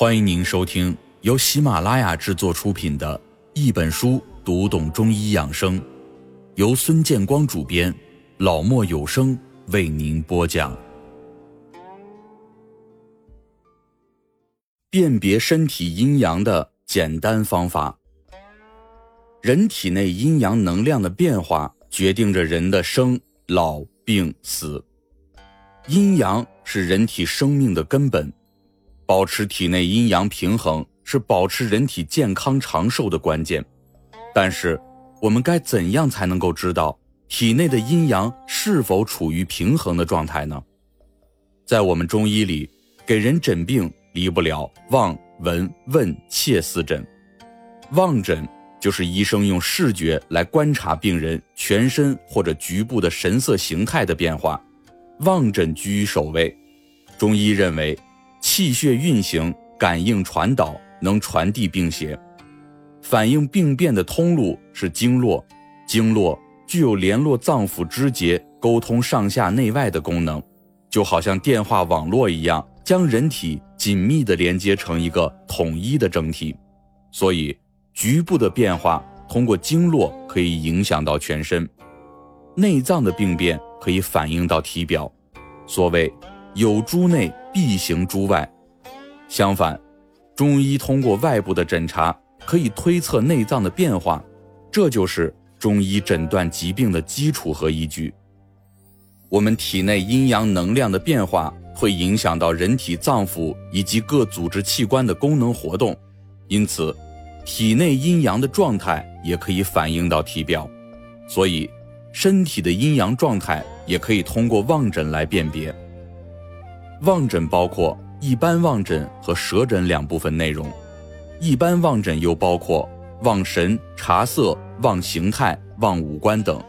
欢迎您收听由喜马拉雅制作出品的《一本书读懂中医养生》，由孙建光主编，老莫有声为您播讲。辨别身体阴阳的简单方法。人体内阴阳能量的变化，决定着人的生老病死。阴阳是人体生命的根本。保持体内阴阳平衡是保持人体健康长寿的关键，但是我们该怎样才能够知道体内的阴阳是否处于平衡的状态呢？在我们中医里，给人诊病离不了望、闻、问、切四诊。望诊就是医生用视觉来观察病人全身或者局部的神色形态的变化，望诊居于首位。中医认为。气血运行、感应传导，能传递病邪，反映病变的通路是经络，经络具有联络脏腑肢节、沟通上下内外的功能，就好像电话网络一样，将人体紧密地连接成一个统一的整体。所以，局部的变化通过经络可以影响到全身，内脏的病变可以反映到体表。所谓。有诸内必行诸外，相反，中医通过外部的诊查可以推测内脏的变化，这就是中医诊断疾病的基础和依据。我们体内阴阳能量的变化会影响到人体脏腑以及各组织器官的功能活动，因此，体内阴阳的状态也可以反映到体表，所以，身体的阴阳状态也可以通过望诊来辨别。望诊包括一般望诊和舌诊两部分内容，一般望诊又包括望神、察色、望形态、望五官等。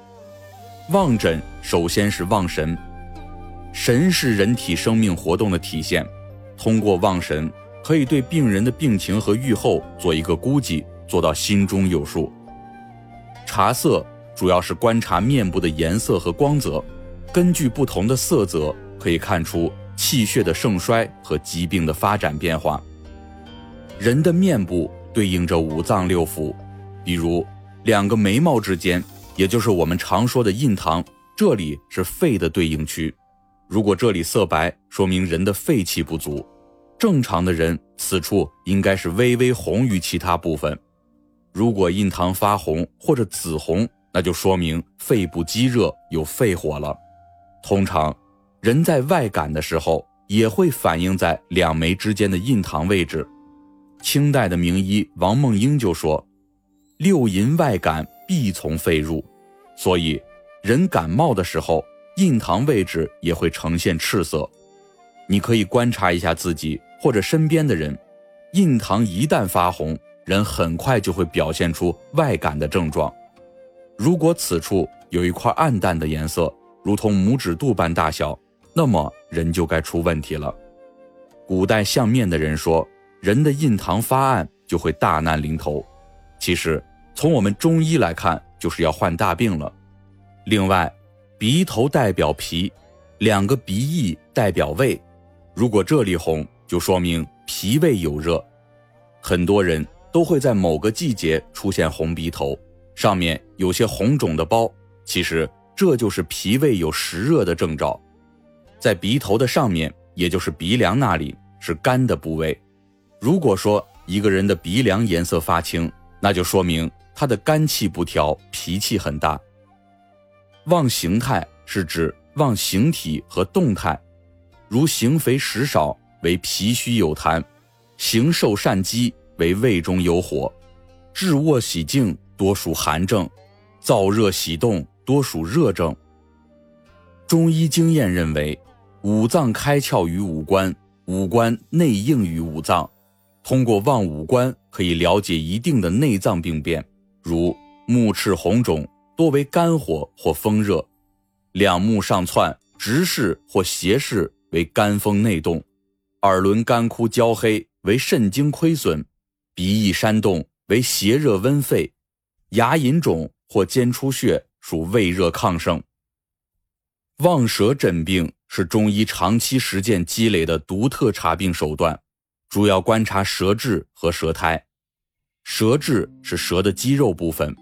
望诊首先是望神，神是人体生命活动的体现，通过望神可以对病人的病情和预后做一个估计，做到心中有数。察色主要是观察面部的颜色和光泽，根据不同的色泽可以看出。气血的盛衰和疾病的发展变化。人的面部对应着五脏六腑，比如两个眉毛之间，也就是我们常说的印堂，这里是肺的对应区。如果这里色白，说明人的肺气不足。正常的人此处应该是微微红于其他部分。如果印堂发红或者紫红，那就说明肺部积热有肺火了。通常。人在外感的时候，也会反映在两眉之间的印堂位置。清代的名医王梦英就说：“六淫外感必从肺入，所以人感冒的时候，印堂位置也会呈现赤色。你可以观察一下自己或者身边的人，印堂一旦发红，人很快就会表现出外感的症状。如果此处有一块暗淡的颜色，如同拇指肚般大小。”那么人就该出问题了。古代相面的人说，人的印堂发暗就会大难临头。其实从我们中医来看，就是要患大病了。另外，鼻头代表脾，两个鼻翼代表胃。如果这里红，就说明脾胃有热。很多人都会在某个季节出现红鼻头，上面有些红肿的包，其实这就是脾胃有实热的征兆。在鼻头的上面，也就是鼻梁那里是肝的部位。如果说一个人的鼻梁颜色发青，那就说明他的肝气不调，脾气很大。望形态是指望形体和动态，如形肥食少为脾虚有痰，形瘦善积为胃中有火，志卧喜静多属寒症，燥热喜动多属热症。中医经验认为。五脏开窍于五官，五官内应于五脏。通过望五官，可以了解一定的内脏病变，如目赤红肿，多为肝火或风热；两目上窜，直视或斜视，为肝风内动；耳轮干枯焦黑，为肾精亏损；鼻翼煽动，为邪热温肺；牙龈肿或尖出血，属胃热亢盛。望舌诊病。是中医长期实践积累的独特查病手段，主要观察舌质和舌苔。舌质是舌的肌肉部分，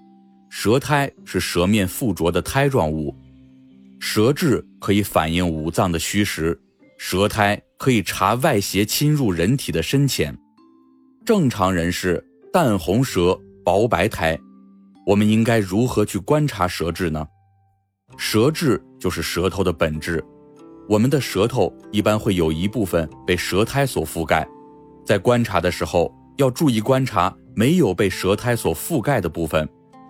舌苔是舌面附着的苔状物。舌质可以反映五脏的虚实，舌苔可以查外邪侵入人体的深浅。正常人是淡红舌、薄白苔，我们应该如何去观察舌质呢？舌质就是舌头的本质。我们的舌头一般会有一部分被舌苔所覆盖，在观察的时候要注意观察没有被舌苔所覆盖的部分，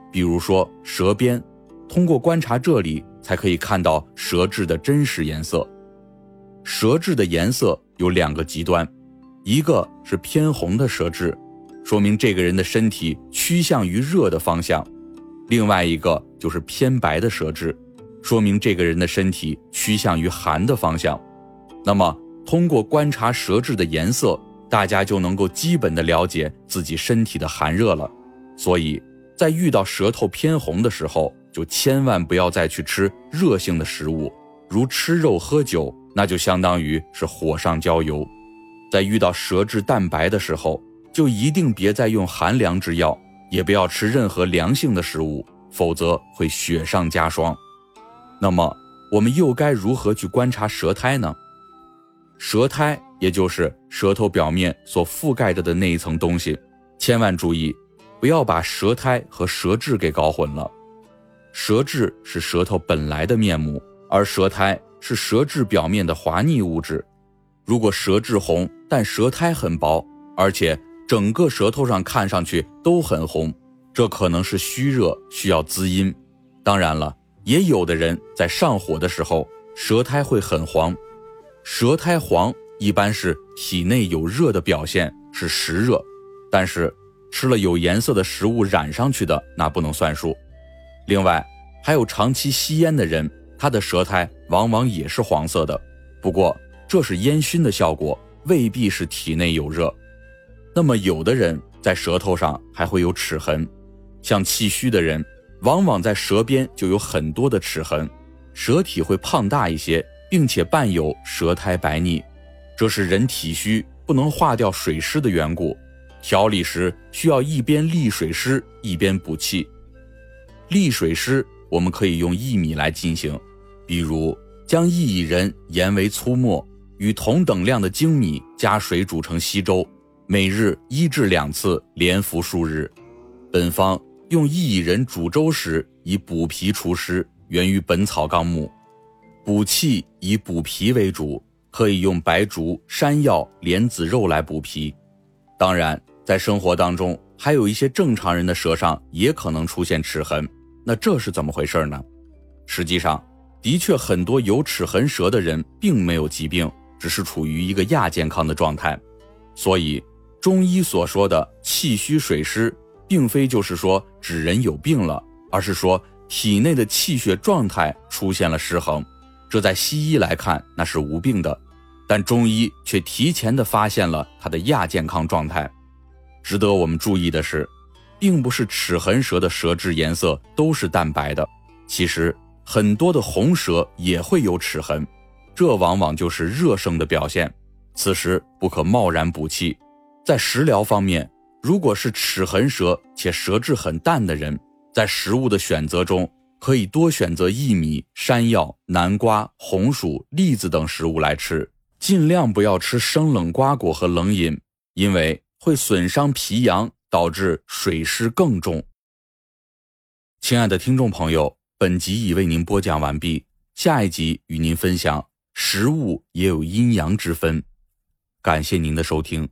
比如说舌边，通过观察这里才可以看到舌质的真实颜色。舌质的颜色有两个极端，一个是偏红的舌质，说明这个人的身体趋向于热的方向；另外一个就是偏白的舌质。说明这个人的身体趋向于寒的方向，那么通过观察舌质的颜色，大家就能够基本的了解自己身体的寒热了。所以，在遇到舌头偏红的时候，就千万不要再去吃热性的食物，如吃肉喝酒，那就相当于是火上浇油。在遇到舌质淡白的时候，就一定别再用寒凉之药，也不要吃任何凉性的食物，否则会雪上加霜。那么，我们又该如何去观察舌苔呢？舌苔也就是舌头表面所覆盖着的那一层东西，千万注意，不要把舌苔和舌质给搞混了。舌质是舌头本来的面目，而舌苔是舌质表面的滑腻物质。如果舌质红，但舌苔很薄，而且整个舌头上看上去都很红，这可能是虚热，需要滋阴。当然了。也有的人在上火的时候，舌苔会很黄，舌苔黄一般是体内有热的表现，是实热。但是吃了有颜色的食物染上去的，那不能算数。另外，还有长期吸烟的人，他的舌苔往往也是黄色的，不过这是烟熏的效果，未必是体内有热。那么有的人在舌头上还会有齿痕，像气虚的人。往往在舌边就有很多的齿痕，舌体会胖大一些，并且伴有舌苔白腻，这是人体虚不能化掉水湿的缘故。调理时需要一边利水湿一边补气。利水湿我们可以用薏米来进行，比如将薏苡仁研为粗末，与同等量的精米加水煮成稀粥，每日一至两次，连服数日。本方。用薏仁煮粥时，以补脾除湿，源于《本草纲目》。补气以补脾为主，可以用白术、山药、莲子肉来补脾。当然，在生活当中，还有一些正常人的舌上也可能出现齿痕，那这是怎么回事呢？实际上，的确很多有齿痕舌的人并没有疾病，只是处于一个亚健康的状态。所以，中医所说的气虚水湿。并非就是说指人有病了，而是说体内的气血状态出现了失衡。这在西医来看那是无病的，但中医却提前的发现了他的亚健康状态。值得我们注意的是，并不是齿痕舌的舌质颜色都是淡白的，其实很多的红舌也会有齿痕，这往往就是热盛的表现。此时不可贸然补气，在食疗方面。如果是齿痕舌且舌质很淡的人，在食物的选择中，可以多选择薏米、山药、南瓜、红薯、栗子等食物来吃，尽量不要吃生冷瓜果和冷饮，因为会损伤脾阳，导致水湿更重。亲爱的听众朋友，本集已为您播讲完毕，下一集与您分享食物也有阴阳之分。感谢您的收听。